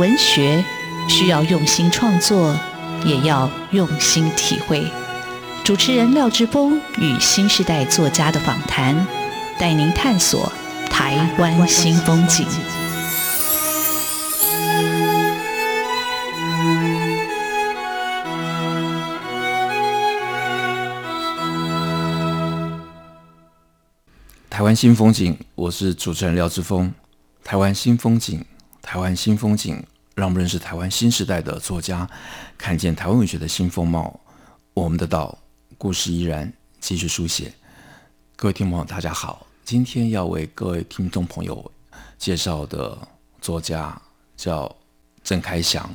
文学需要用心创作，也要用心体会。主持人廖志峰与新时代作家的访谈，带您探索台湾新风景。台湾新风景，我是主持人廖志峰。台湾新风景，台湾新风景，让我们认识台湾新时代的作家，看见台湾文学的新风貌。我们的岛故事依然继续书写。各位听众朋友，大家好，今天要为各位听众朋友介绍的作家叫郑开祥。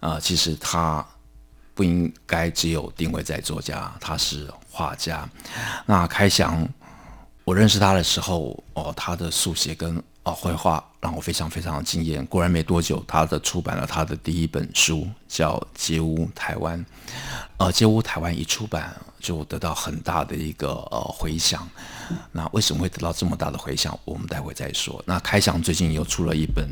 啊、其实他不应该只有定位在作家，他是画家。那开祥。我认识他的时候，哦，他的速写跟哦绘画让我非常非常的惊艳。果然没多久，他的出版了他的第一本书，叫《街屋台湾》。呃，《街屋台湾》一出版就得到很大的一个呃回响。那为什么会得到这么大的回响？我们待会再说。那开祥最近又出了一本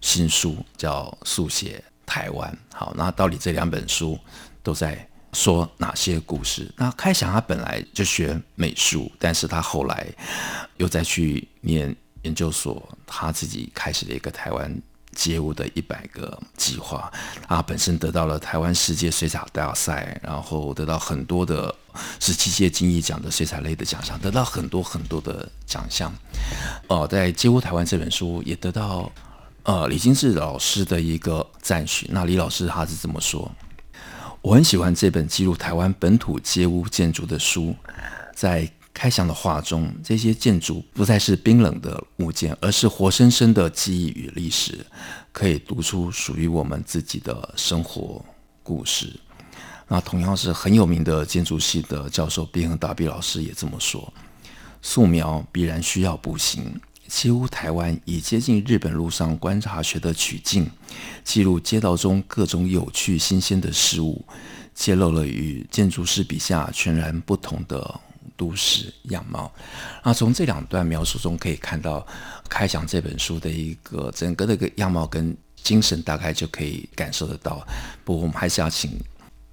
新书，叫《速写台湾》。好，那到底这两本书都在说哪些故事？那开祥他本来就学美术，但是他后来又再去念研究所，他自己开始了一个台湾街屋的一百个计划。他本身得到了台湾世界水彩大赛，然后得到很多的十七届金艺奖的水彩类的奖项，得到很多很多的奖项。哦、在《街屋台湾》这本书也得到呃李金志老师的一个赞许。那李老师他是这么说。我很喜欢这本记录台湾本土街屋建筑的书，在开祥的画中，这些建筑不再是冰冷的物件，而是活生生的记忆与历史，可以读出属于我们自己的生活故事。那同样是很有名的建筑系的教授毕恒大毕老师也这么说：素描必然需要步行。几乎台湾以接近日本路上观察学的取径，记录街道中各种有趣新鲜的事物，揭露了与建筑师笔下全然不同的都市样貌。那从这两段描述中可以看到，开祥这本书的一个整个的一个样貌跟精神，大概就可以感受得到。不过我们还是要请。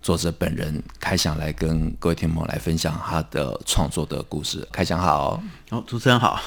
作者本人开祥来跟各位听众来分享他的创作的故事。开祥好，哦，主持人好。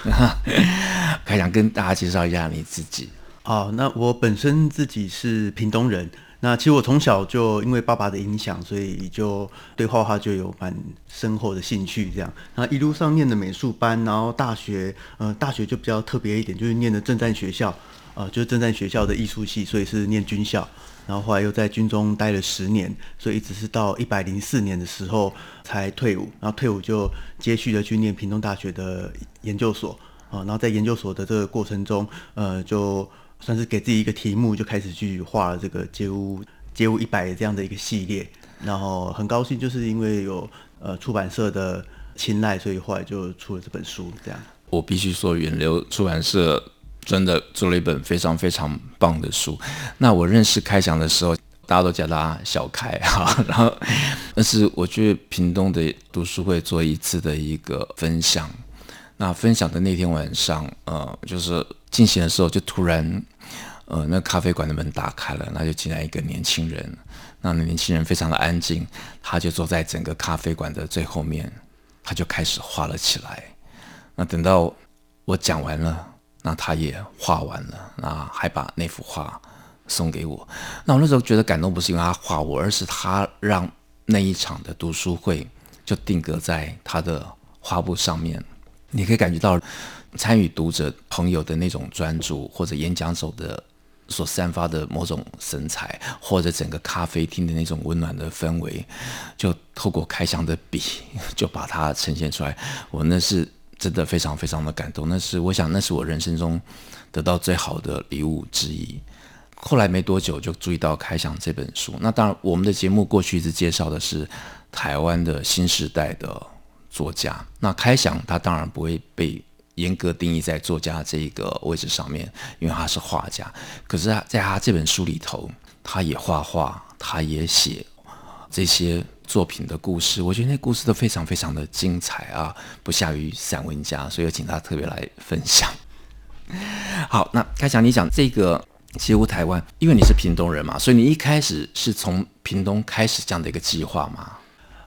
开祥跟大家介绍一下你自己。哦，那我本身自己是屏东人。那其实我从小就因为爸爸的影响，所以就对画画就有蛮深厚的兴趣。这样，那一路上念的美术班，然后大学，呃，大学就比较特别一点，就是念的政战学校，呃，就是政战学校的艺术系，所以是念军校。然后后来又在军中待了十年，所以一直是到一百零四年的时候才退伍。然后退伍就接续的去念屏东大学的研究所啊。然后在研究所的这个过程中，呃，就算是给自己一个题目，就开始去画了这个街屋街屋一百这样的一个系列。然后很高兴，就是因为有呃出版社的青睐，所以后来就出了这本书。这样，我必须说，远流出版社。真的做了一本非常非常棒的书。那我认识开祥的时候，大家都叫他小开哈。然后，但是我去屏东的读书会做一次的一个分享。那分享的那天晚上，呃，就是进行的时候，就突然，呃，那咖啡馆的门打开了，那就进来一个年轻人。那年轻人非常的安静，他就坐在整个咖啡馆的最后面，他就开始画了起来。那等到我讲完了。那他也画完了，那还把那幅画送给我。那我那时候觉得感动，不是因为他画我，而是他让那一场的读书会就定格在他的画布上面。你可以感觉到参与读者朋友的那种专注，或者演讲者的所散发的某种神采，或者整个咖啡厅的那种温暖的氛围，就透过开箱的笔 就把它呈现出来。我那是。真的非常非常的感动，那是我想那是我人生中得到最好的礼物之一。后来没多久就注意到开箱这本书。那当然，我们的节目过去一直介绍的是台湾的新时代的作家。那开祥他当然不会被严格定义在作家这个位置上面，因为他是画家。可是他在他这本书里头，他也画画，他也写这些。作品的故事，我觉得那故事都非常非常的精彩啊，不下于散文家，所以请他特别来分享。好，那开祥，你讲这个西湖台湾，因为你是屏东人嘛，所以你一开始是从屏东开始这样的一个计划吗？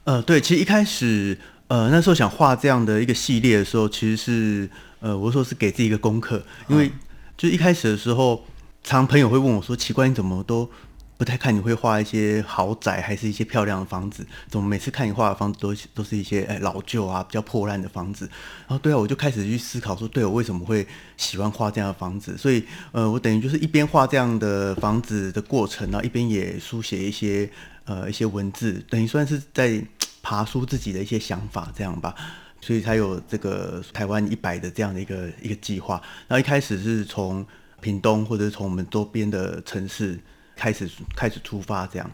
呃，对，其实一开始，呃，那时候想画这样的一个系列的时候，其实是，呃，我说是给自己一个功课，因为就一开始的时候，常朋友会问我说：“奇怪，你怎么都？”不太看你会画一些豪宅，还是一些漂亮的房子？怎么每次看你画的房子都都是一些哎老旧啊、比较破烂的房子？然后对啊，我就开始去思考说，对我为什么会喜欢画这样的房子？所以呃，我等于就是一边画这样的房子的过程，然后一边也书写一些呃一些文字，等于算是在爬出自己的一些想法这样吧。所以才有这个台湾一百的这样的一个一个计划。然后一开始是从屏东或者是从我们周边的城市。开始开始出发这样，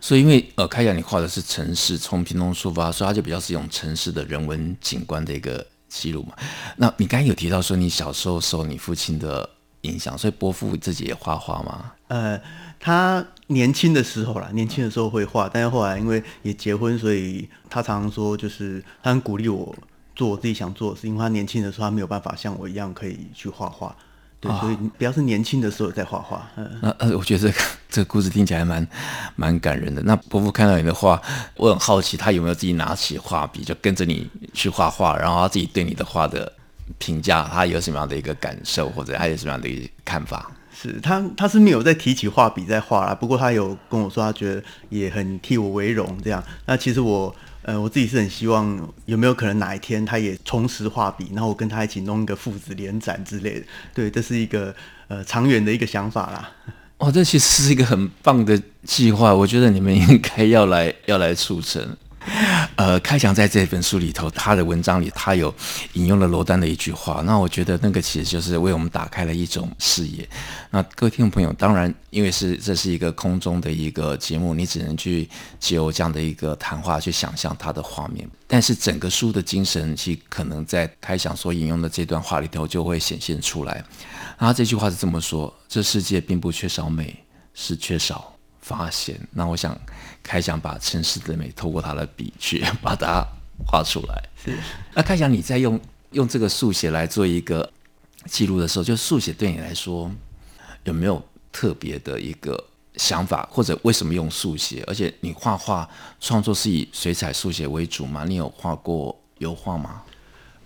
所以因为呃，开讲你画的是城市，从屏东出发，所以它就比较是用城市的人文景观的一个记录嘛。那你刚才有提到说你小时候受你父亲的影响，所以伯父自己也画画吗？呃，他年轻的时候啦，年轻的时候会画，但是后来因为也结婚，所以他常常说，就是他很鼓励我做我自己想做的事，因为他年轻的时候他没有办法像我一样可以去画画。对，所以比较是年轻的时候在画画。嗯，那呃，我觉得这个这个故事听起来蛮蛮感人的。那伯父看到你的画，我很好奇，他有没有自己拿起画笔就跟着你去画画，然后他自己对你的画的评价，他有什么样的一个感受，或者他有什么样的一个看法？是他他是没有再提起画笔在画啦，不过他有跟我说，他觉得也很替我为荣这样。那其实我。呃，我自己是很希望有没有可能哪一天他也重拾画笔，然后我跟他一起弄一个父子联展之类的。对，这是一个呃长远的一个想法啦。哦，这其实是一个很棒的计划，我觉得你们应该要来要来促成。呃，开讲在这本书里头，他的文章里，他有引用了罗丹的一句话。那我觉得那个其实就是为我们打开了一种视野。那各位听众朋友，当然，因为是这是一个空中的一个节目，你只能去借由这样的一个谈话去想象他的画面。但是整个书的精神，其实可能在开讲所引用的这段话里头就会显现出来。然后这句话是这么说：这世界并不缺少美，是缺少发现。那我想。开想把城市的美透过他的笔去 把它画出来。是，那开想你在用用这个速写来做一个记录的时候，就速写对你来说有没有特别的一个想法，或者为什么用速写？而且你画画创作是以水彩速写为主吗？你有画过油画吗？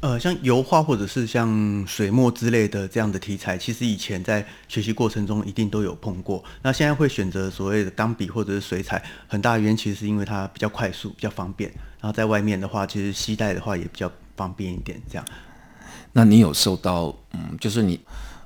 呃，像油画或者是像水墨之类的这样的题材，其实以前在学习过程中一定都有碰过。那现在会选择所谓的钢笔或者是水彩，很大的原因其实是因为它比较快速、比较方便。然后在外面的话，其实携带的话也比较方便一点。这样，那你有受到嗯，就是你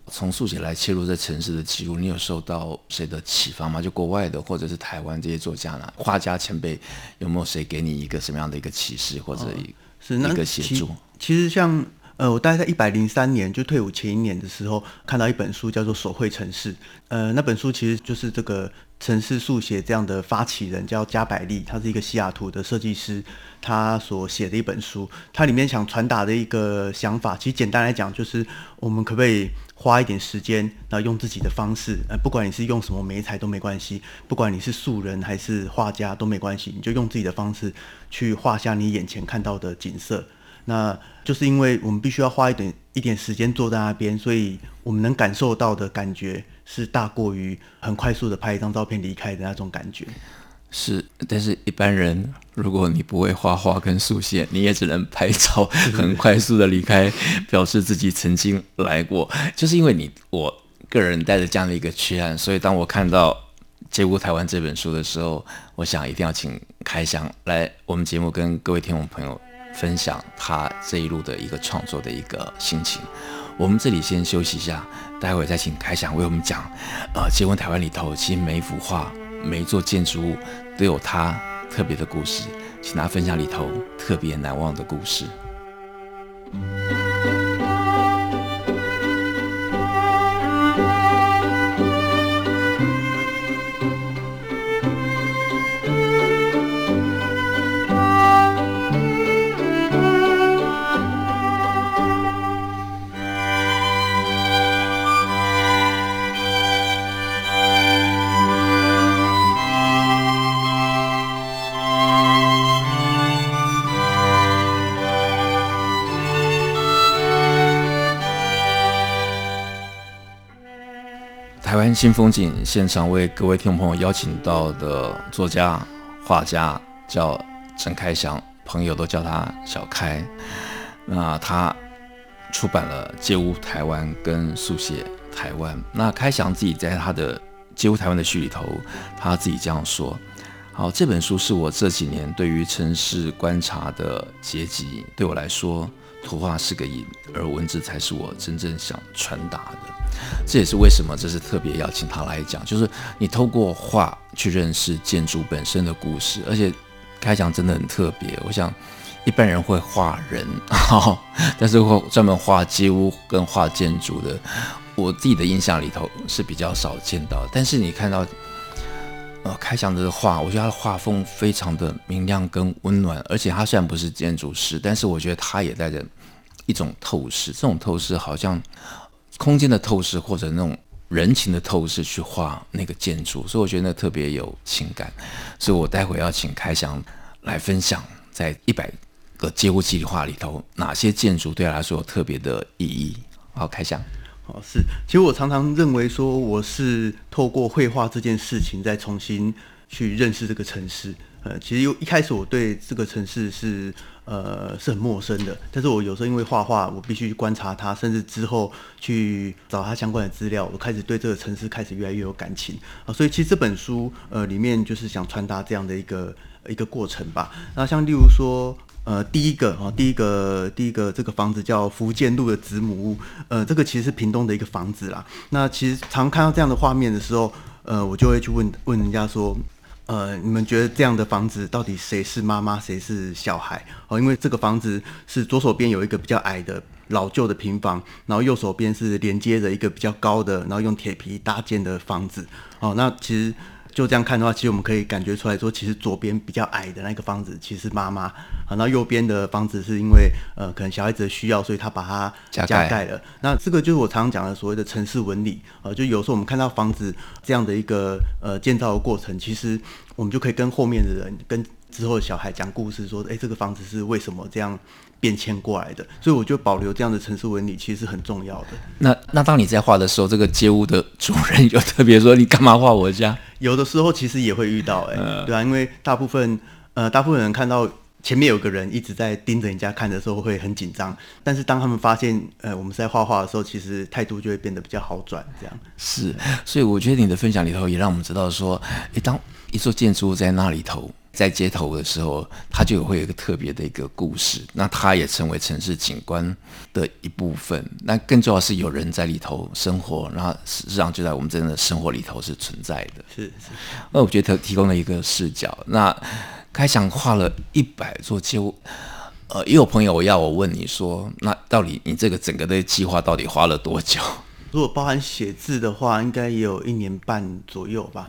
从速写来切入这城市的记录，你有受到谁的启发吗？就国外的或者是台湾这些作家呢？画家前辈有没有谁给你一个什么样的一个启示或者一个？哦是那个协助，其实像呃，我大概在一百零三年就退伍前一年的时候，看到一本书叫做《手绘城市》。呃，那本书其实就是这个城市速写这样的发起人叫加百利，他是一个西雅图的设计师，他所写的一本书。他里面想传达的一个想法，其实简单来讲就是，我们可不可以花一点时间，然后用自己的方式，呃，不管你是用什么媒材都没关系，不管你是素人还是画家都没关系，你就用自己的方式去画下你眼前看到的景色。那就是因为我们必须要花一点一点时间坐在那边，所以我们能感受到的感觉是大过于很快速的拍一张照片离开的那种感觉。是，但是一般人，如果你不会画画跟速写，你也只能拍照，很快速的离开，表示自己曾经来过。就是因为你，我个人带着这样的一个缺憾，所以当我看到《接屋台湾》这本书的时候，我想一定要请开箱来我们节目跟各位听众朋友分享他这一路的一个创作的一个心情。我们这里先休息一下，待会再请凯翔为我们讲。呃，《结婚台湾》里头，其实每一幅画。每一座建筑物都有它特别的故事，请他分享里头特别难忘的故事。新风景现场为各位听众朋友邀请到的作家、画家叫陈开祥，朋友都叫他小开。那他出版了《街屋台湾》跟《速写台湾》。那开祥自己在他的《街屋台湾》的序里头，他自己这样说：“好，这本书是我这几年对于城市观察的结集。对我来说，图画是个引，而文字才是我真正想传达的。”这也是为什么这是特别邀请他来讲，就是你透过画去认识建筑本身的故事，而且开讲真的很特别。我想一般人会画人，但是会专门画街屋跟画建筑的，我自己的印象里头是比较少见到。但是你看到呃开祥的画，我觉得他的画风非常的明亮跟温暖，而且他虽然不是建筑师，但是我觉得他也带着一种透视，这种透视好像。空间的透视或者那种人情的透视去画那个建筑，所以我觉得那特别有情感。所以我待会要请开祥来分享，在一百个街屋计划里头，哪些建筑对他来说有特别的意义。好，开祥。哦，是。其实我常常认为说，我是透过绘画这件事情，再重新去认识这个城市。呃，其实又一开始我对这个城市是呃是很陌生的，但是我有时候因为画画，我必须去观察它，甚至之后去找它相关的资料，我开始对这个城市开始越来越有感情啊、所以其实这本书呃里面就是想传达这样的一个一个过程吧。那像例如说呃第一个啊、第一个第一个这个房子叫福建路的子母屋，呃这个其实是屏东的一个房子啦。那其实常看到这样的画面的时候，呃我就会去问问人家说。呃，你们觉得这样的房子到底谁是妈妈，谁是小孩？哦，因为这个房子是左手边有一个比较矮的老旧的平房，然后右手边是连接着一个比较高的，然后用铁皮搭建的房子。哦，那其实。就这样看的话，其实我们可以感觉出来说，其实左边比较矮的那个房子其实是妈妈啊，然后右边的房子是因为呃可能小孩子的需要，所以他把它加盖了。那这个就是我常常讲的所谓的城市纹理啊，就有时候我们看到房子这样的一个呃建造的过程，其实我们就可以跟后面的人跟之后的小孩讲故事，说，哎，这个房子是为什么这样变迁过来的？所以我觉得保留这样的城市纹理其实是很重要的。那那当你在画的时候，这个街屋的主人有特别说，你干嘛画我家？有的时候其实也会遇到、欸，哎、嗯，对啊，因为大部分呃大部分人看到前面有个人一直在盯着人家看的时候会很紧张，但是当他们发现呃我们是在画画的时候，其实态度就会变得比较好转，这样。是，所以我觉得你的分享里头也让我们知道说，哎，当一座建筑物在那里头。在街头的时候，它就会有一个特别的一个故事，那它也成为城市景观的一部分。那更重要是有人在里头生活，然后实际上就在我们真的生活里头是存在的。是是，那我觉得提供了一个视角。那开想画了一百座街屋，呃，也有朋友要我问你说，那到底你这个整个的计划到底花了多久？如果包含写字的话，应该也有一年半左右吧。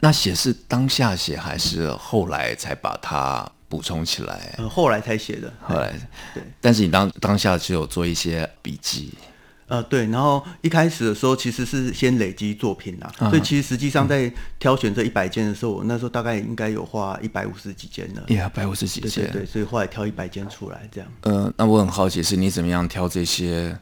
那写是当下写还是后来才把它补充起来？呃，后来才写的。后来，对。但是你当当下只有做一些笔记。呃，对。然后一开始的时候其实是先累积作品啦，啊、所以其实实际上在挑选这一百件的时候，我那时候大概应该有画一百五十几件了。一百五十几件。对，对，对，所以后来挑一百件出来这样。呃，那我很好奇是你怎么样挑这些？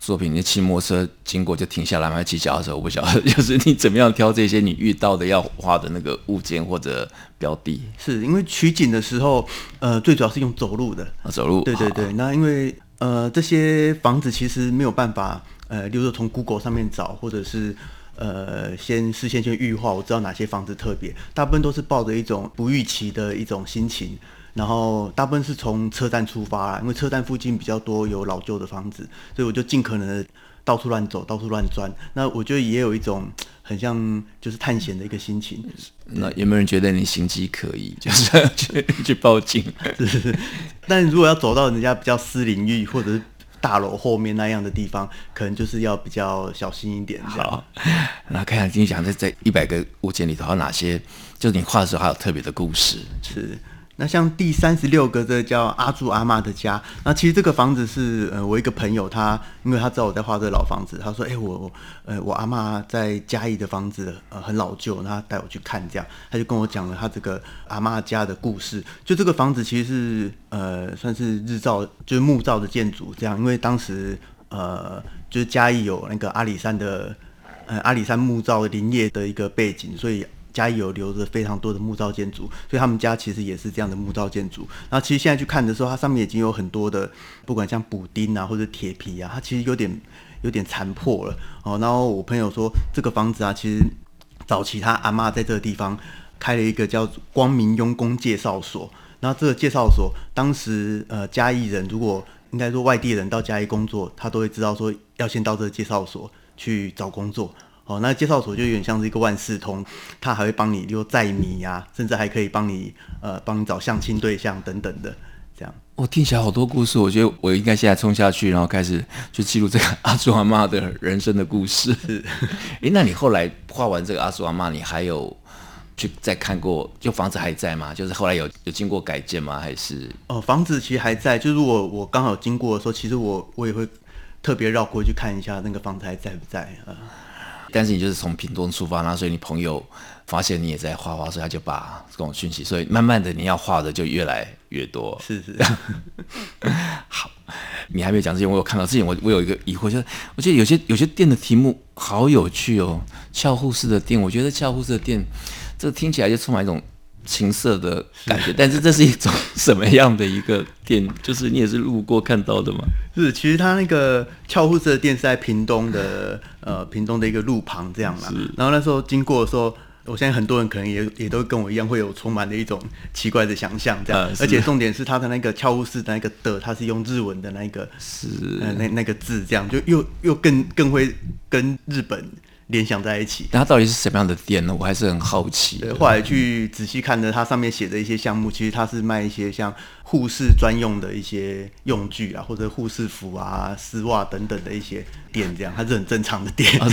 作品，你骑摩托车经过就停下来吗？骑脚踏车我不晓得，就是你怎么样挑这些你遇到的要画的那个物件或者标的？是因为取景的时候，呃，最主要是用走路的。啊，走路。对对对。那因为呃，这些房子其实没有办法，呃，例如说从 Google 上面找，或者是呃，先事先先预画，我知道哪些房子特别，大部分都是抱着一种不预期的一种心情。然后大部分是从车站出发啦，因为车站附近比较多有老旧的房子，所以我就尽可能的到处乱走，到处乱钻。那我觉得也有一种很像就是探险的一个心情。那有没有人觉得你行迹可疑，就是去 去报警？是是是。但如果要走到人家比较私领域或者是大楼后面那样的地方，可能就是要比较小心一点。好，那看看你讲在这一百个物件里头，有哪些就是你画的时候还有特别的故事？是。那像第三十六个，这叫阿柱阿嬷的家。那其实这个房子是呃，我一个朋友他，因为他知道我在画这个老房子，他说：“哎、欸，我呃，我阿嬷在嘉义的房子呃很老旧，他带我去看，这样他就跟我讲了他这个阿嬷家的故事。就这个房子其实是呃算是日照，就是木造的建筑，这样，因为当时呃就是嘉义有那个阿里山的。呃阿里山木造林业的一个背景，所以嘉义有留着非常多的木造建筑，所以他们家其实也是这样的木造建筑。然后其实现在去看的时候，它上面已经有很多的，不管像补丁啊或者铁皮啊，它其实有点有点残破了哦。然后我朋友说，这个房子啊，其实早期他阿妈在这个地方开了一个叫光明佣工介绍所。然后这个介绍所，当时呃嘉义人如果应该说外地人到嘉义工作，他都会知道说要先到这个介绍所去找工作。哦，那介绍所就有点像是一个万事通，他还会帮你，比如载米呀，甚至还可以帮你呃帮你找相亲对象等等的，这样。我听起来好多故事，我觉得我应该现在冲下去，然后开始去记录这个阿祖阿妈的人生的故事。是，诶，那你后来画完这个阿祖阿妈，你还有？去再看过，就房子还在吗？就是后来有有经过改建吗？还是？哦，房子其实还在。就是我我刚好经过的时候，其实我我也会特别绕过去看一下那个房子还在不在啊。但是你就是从屏东出发，然后所以你朋友发现你也在画画，所以他就把这种讯息，所以慢慢的你要画的就越来越多。是是。好，你还没有讲之前，我有看到之前我我有一个疑惑，就是我觉得有些有些店的题目好有趣哦，俏护士的店，我觉得俏护士的店。这听起来就充满一种情色的感觉，是但是这是一种什么样的一个店？就是你也是路过看到的吗？是，其实他那个俏护士的店是在屏东的，呃，屏东的一个路旁这样嘛。然后那时候经过的时候，我相信很多人可能也也都跟我一样，会有充满了一种奇怪的想象这样。呃、而且重点是他的那个俏护士的那个的，他是用日文的那个是呃那那个字，这样就又又更更会跟日本。联想在一起，那它到底是什么样的店呢？我还是很好奇。对，后来去仔细看的，它上面写的一些项目，其实它是卖一些像护士专用的一些用具啊，或者护士服啊、丝袜等等的一些店，这样它是很正常的店。哦、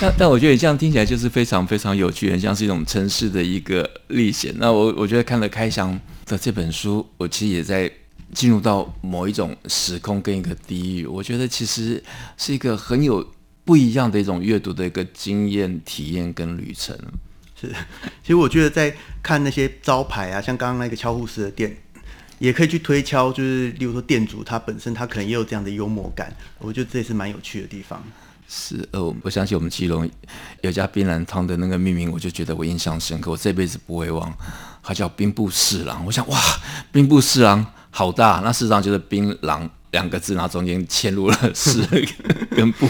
但但 我觉得你这样听起来就是非常非常有趣，很像是一种城市的一个历险。那我我觉得看了开箱的这本书，我其实也在进入到某一种时空跟一个地域。我觉得其实是一个很有。不一样的一种阅读的一个经验、体验跟旅程，是。其实我觉得在看那些招牌啊，像刚刚那个敲护士的店，也可以去推敲，就是例如说店主他本身他可能也有这样的幽默感，我觉得这也是蛮有趣的地方。是，呃，我相信我们基隆有家槟榔汤的那个命名，我就觉得我印象深刻，我这辈子不会忘。它叫兵部侍郎，我想哇，兵部侍郎好大，那事实上就是槟榔两个字，然后中间嵌入了 士跟部。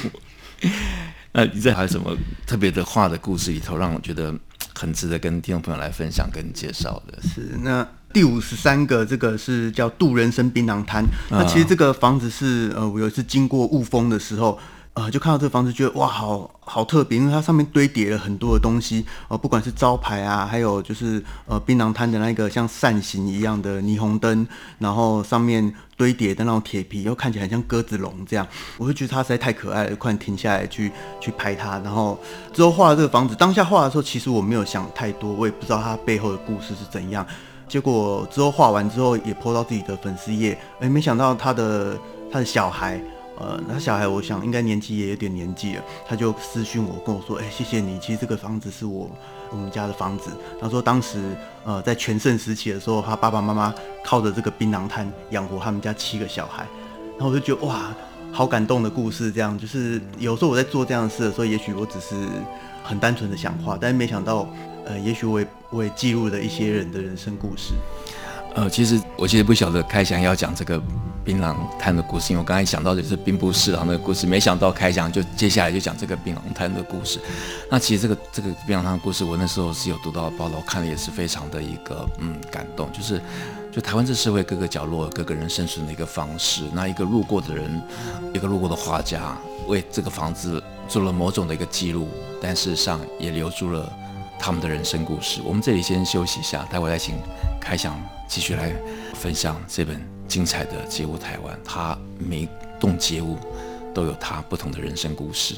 那你在还有什么特别的话的故事里头，让我觉得很值得跟听众朋友来分享跟介绍的？是那第五十三个，这个是叫渡人生槟榔摊。那其实这个房子是呃，我有一次经过雾峰的时候。呃，就看到这个房子，觉得哇，好好特别，因为它上面堆叠了很多的东西，呃，不管是招牌啊，还有就是呃，槟榔摊的那个像扇形一样的霓虹灯，然后上面堆叠的那种铁皮，又看起来很像鸽子笼这样，我会觉得它实在太可爱了，快停下来去去拍它。然后之后画了这个房子，当下画的时候，其实我没有想太多，我也不知道它背后的故事是怎样。结果之后画完之后，也 po 到自己的粉丝页，哎，没想到他的他的小孩。呃，那小孩，我想应该年纪也有点年纪了，他就私讯我跟我说：“哎、谢谢你，其实这个房子是我我们家的房子。”他说当时呃在全盛时期的时候，他爸爸妈妈靠着这个槟榔摊养活他们家七个小孩。然后我就觉得哇，好感动的故事。这样就是有时候我在做这样的事的时候，也许我只是很单纯的想画，但是没想到呃，也许我也我也记录了一些人的人生故事。呃，其实我其实不晓得开翔要讲这个槟榔摊的故事，因为我刚才想到的是兵部侍郎的故事，没想到开翔就接下来就讲这个槟榔摊的故事。那其实这个这个槟榔摊的故事，我那时候是有读到报道，看了也是非常的一个嗯感动，就是就台湾这社会各个角落各个人生存的一个方式。那一个路过的人，一个路过的画家，为这个房子做了某种的一个记录，但事实上也留住了他们的人生故事。我们这里先休息一下，待会再请开翔。继续来分享这本精彩的《街舞台湾》，它每栋街舞都有它不同的人生故事。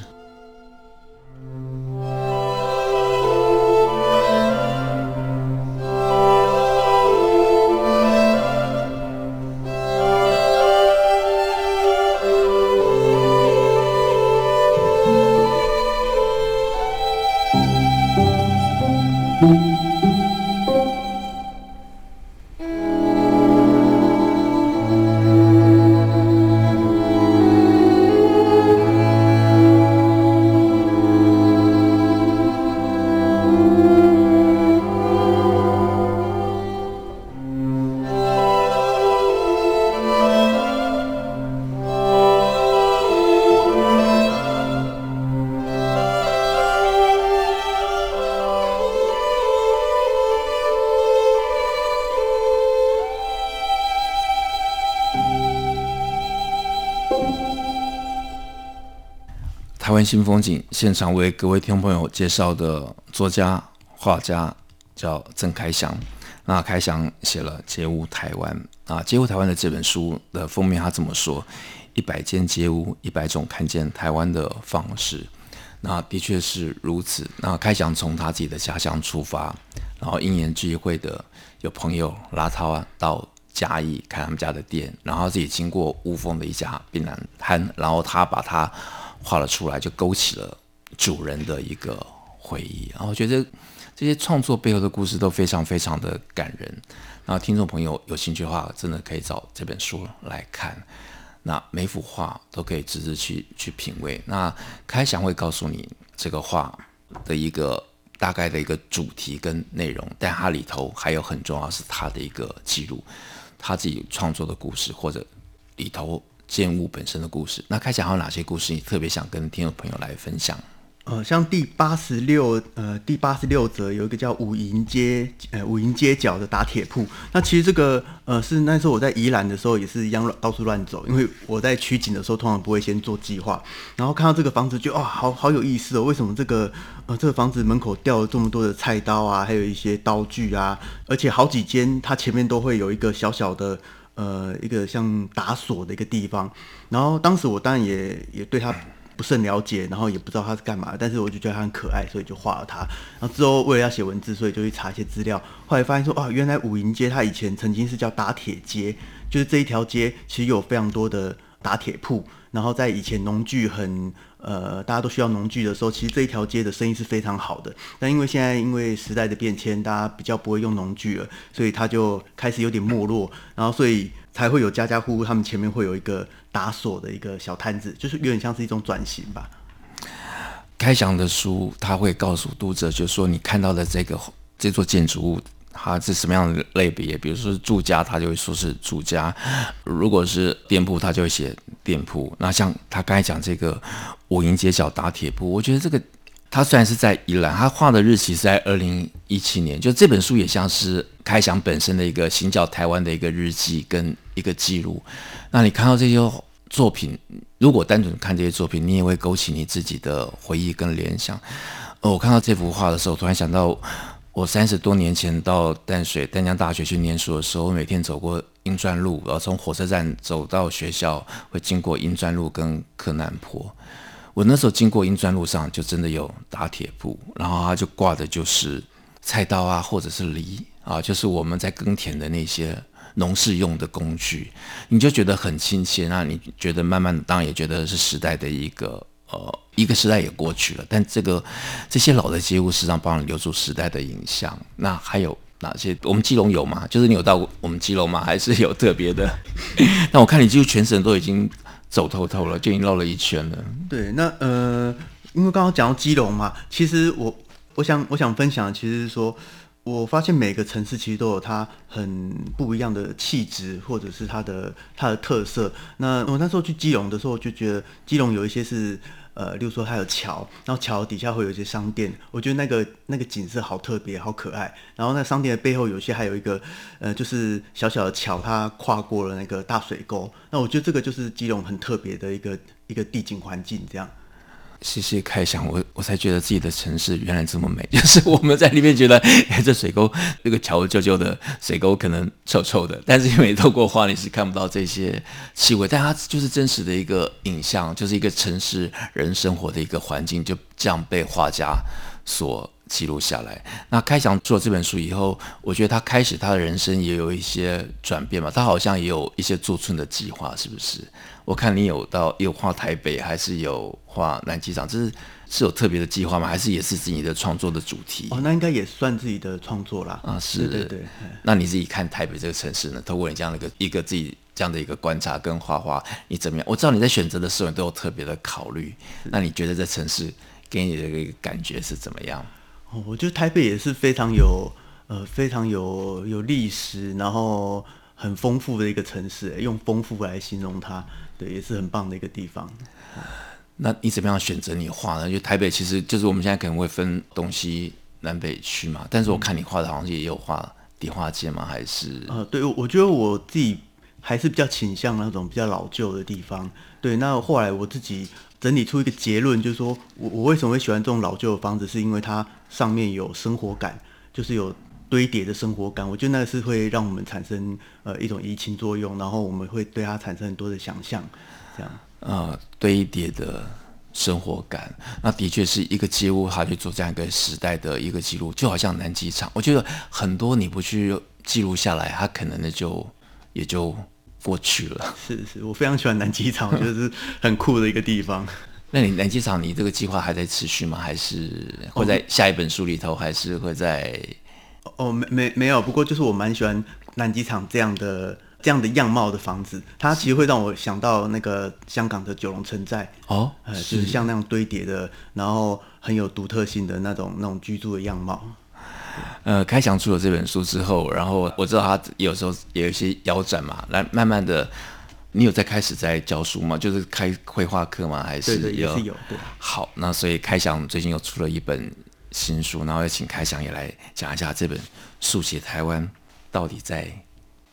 台湾新风景现场为各位听众朋友介绍的作家、画家叫郑开祥。那开祥写了《街舞台湾》啊，《街舞台湾》的这本书的封面他这么说：一百间街屋，一百种看见台湾的方式。那的确是如此。那开祥从他自己的家乡出发，然后因缘际会的有朋友拉他到嘉义开他们家的店，然后自己经过雾峰的一家槟榔摊，然后他把他画了出来，就勾起了主人的一个回忆。然后我觉得这些创作背后的故事都非常非常的感人。那听众朋友有兴趣的话，真的可以找这本书来看。那每幅画都可以直接去去品味。那开想会告诉你这个画的一个大概的一个主题跟内容，但它里头还有很重要是他的一个记录。他自己创作的故事，或者里头建物本身的故事，那开祥还有哪些故事你特别想跟听众朋友来分享？呃，像第八十六呃第八十六则有一个叫五营街呃五营街角的打铁铺，那其实这个呃是那时候我在宜兰的时候也是一样到处乱走，因为我在取景的时候通常不会先做计划，然后看到这个房子就哇好好有意思哦，为什么这个呃这个房子门口吊了这么多的菜刀啊，还有一些刀具啊，而且好几间它前面都会有一个小小的呃一个像打锁的一个地方，然后当时我当然也也对它。不甚了解，然后也不知道他是干嘛，但是我就觉得他很可爱，所以就画了他。然后之后为了要写文字，所以就去查一些资料。后来发现说，哦，原来武营街它以前曾经是叫打铁街，就是这一条街其实有非常多的打铁铺。然后在以前农具很呃大家都需要农具的时候，其实这一条街的生意是非常好的。但因为现在因为时代的变迁，大家比较不会用农具了，所以它就开始有点没落。然后所以。才会有家家户户，他们前面会有一个打锁的一个小摊子，就是有点像是一种转型吧。开祥的书他会告诉读者，就是说你看到的这个这座建筑物，它是什么样的类别？比如说住家，他就会说是住家；如果是店铺，他就会写店铺。那像他刚才讲这个五营街角打铁铺，我觉得这个。他虽然是在宜兰，他画的日期是在二零一七年，就这本书也像是开祥本身的一个行脚台湾的一个日记跟一个记录。那你看到这些作品，如果单纯看这些作品，你也会勾起你自己的回忆跟联想。呃，我看到这幅画的时候，突然想到我三十多年前到淡水淡江大学去念书的时候，我每天走过英专路，然后从火车站走到学校，会经过英专路跟柯南坡。我那时候经过英专路上，就真的有打铁铺，然后他就挂的就是菜刀啊，或者是犁啊，就是我们在耕田的那些农事用的工具，你就觉得很亲切。那你觉得慢慢当然也觉得是时代的一个呃一个时代也过去了，但这个这些老的街屋实际上帮你留住时代的影像。那还有哪些？我们基隆有吗？就是你有到我们基隆吗？还是有特别的？那我看你几乎全省都已经。走透透了，就已经绕了一圈了。对，那呃，因为刚刚讲到基隆嘛，其实我我想我想分享的，其实是说，我发现每个城市其实都有它很不一样的气质，或者是它的它的特色。那我那时候去基隆的时候，就觉得基隆有一些是。呃，例如说它有桥，然后桥底下会有一些商店，我觉得那个那个景色好特别，好可爱。然后那商店的背后有些还有一个，呃，就是小小的桥，它跨过了那个大水沟。那我觉得这个就是基隆很特别的一个一个地景环境，这样。谢谢开想，我我才觉得自己的城市原来这么美。就是我们在里面觉得，哎，这水沟这个桥旧旧的水沟可能臭臭的，但是因为透过花你是看不到这些气味，但它就是真实的一个影像，就是一个城市人生活的一个环境，就这样被画家所记录下来。那开祥做这本书以后，我觉得他开始他的人生也有一些转变嘛，他好像也有一些驻村的计划，是不是？我看你有到有画台北，还是有画南机场，这是是有特别的计划吗？还是也是自己的创作的主题？哦，那应该也算自己的创作啦。啊，是，对对对。那你自己看台北这个城市呢？透过你这样的一个一个自己这样的一个观察跟画画，你怎么样？我知道你在选择的时候你都有特别的考虑。那你觉得这城市给你的一个感觉是怎么样？哦，我觉得台北也是非常有呃非常有有历史，然后很丰富的一个城市，用丰富来形容它。对，也是很棒的一个地方。那你怎么样选择你画呢？就台北其实就是我们现在可能会分东西南北区嘛，但是我看你画的好像也有画迪化街吗？还是？呃，对，我觉得我自己还是比较倾向那种比较老旧的地方。对，那后来我自己整理出一个结论，就是说我我为什么会喜欢这种老旧的房子，是因为它上面有生活感，就是有堆叠的生活感。我觉得那是会让我们产生呃一种移情作用，然后我们会对它产生很多的想象，这样。呃，堆叠的生活感，那的确是一个街屋，它去做这样一个时代的一个记录，就好像南机场。我觉得很多你不去记录下来，它可能呢就也就。过去了，是是，我非常喜欢南机场，我觉得是很酷的一个地方。那你南机场，你这个计划还在持续吗？还是会在下一本书里头？哦、还是会在？哦，没没没有。不过就是我蛮喜欢南机场这样的这样的样貌的房子，它其实会让我想到那个香港的九龙城寨哦，呃，就是像那样堆叠的，然后很有独特性的那种那种居住的样貌。呃，开翔出了这本书之后，然后我知道他有时候也有一些腰斩嘛，来慢慢的，你有在开始在教书吗？就是开绘画课吗？还是有？对对，也是有。对。好，那所以开翔最近又出了一本新书，然后也请开翔也来讲一下这本《速写台湾》到底在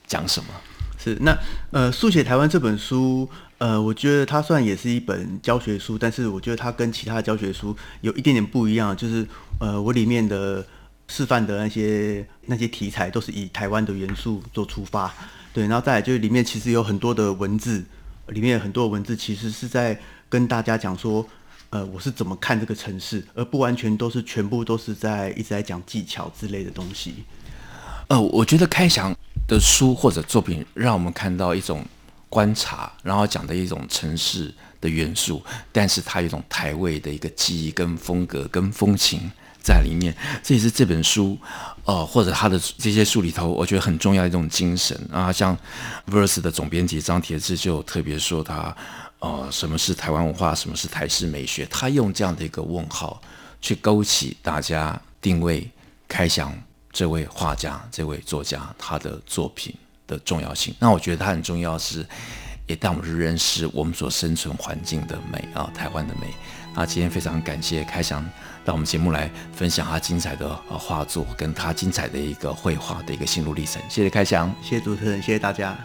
讲什么？是那呃，《速写台湾》这本书，呃，我觉得它算也是一本教学书，但是我觉得它跟其他的教学书有一点点不一样，就是呃，我里面的。示范的那些那些题材都是以台湾的元素做出发，对，然后再来就是里面其实有很多的文字，里面有很多文字其实是在跟大家讲说，呃，我是怎么看这个城市，而不完全都是全部都是在一直在讲技巧之类的东西。呃，我觉得开翔的书或者作品让我们看到一种观察，然后讲的一种城市的元素，但是它有一种台味的一个记忆跟风格跟风情。在里面，这也是这本书，呃，或者他的这些书里头，我觉得很重要的一种精神啊。像 Verse 的总编辑张铁志就特别说他，呃，什么是台湾文化，什么是台式美学，他用这样的一个问号去勾起大家定位开翔这位画家、这位作家他的作品的重要性。那我觉得他很重要是，也带我们认识我们所生存环境的美啊，台湾的美。啊，今天非常感谢开翔。到我们节目来分享他精彩的画作，跟他精彩的一个绘画的一个心路历程。谢谢开翔，谢谢主持人，谢谢大家。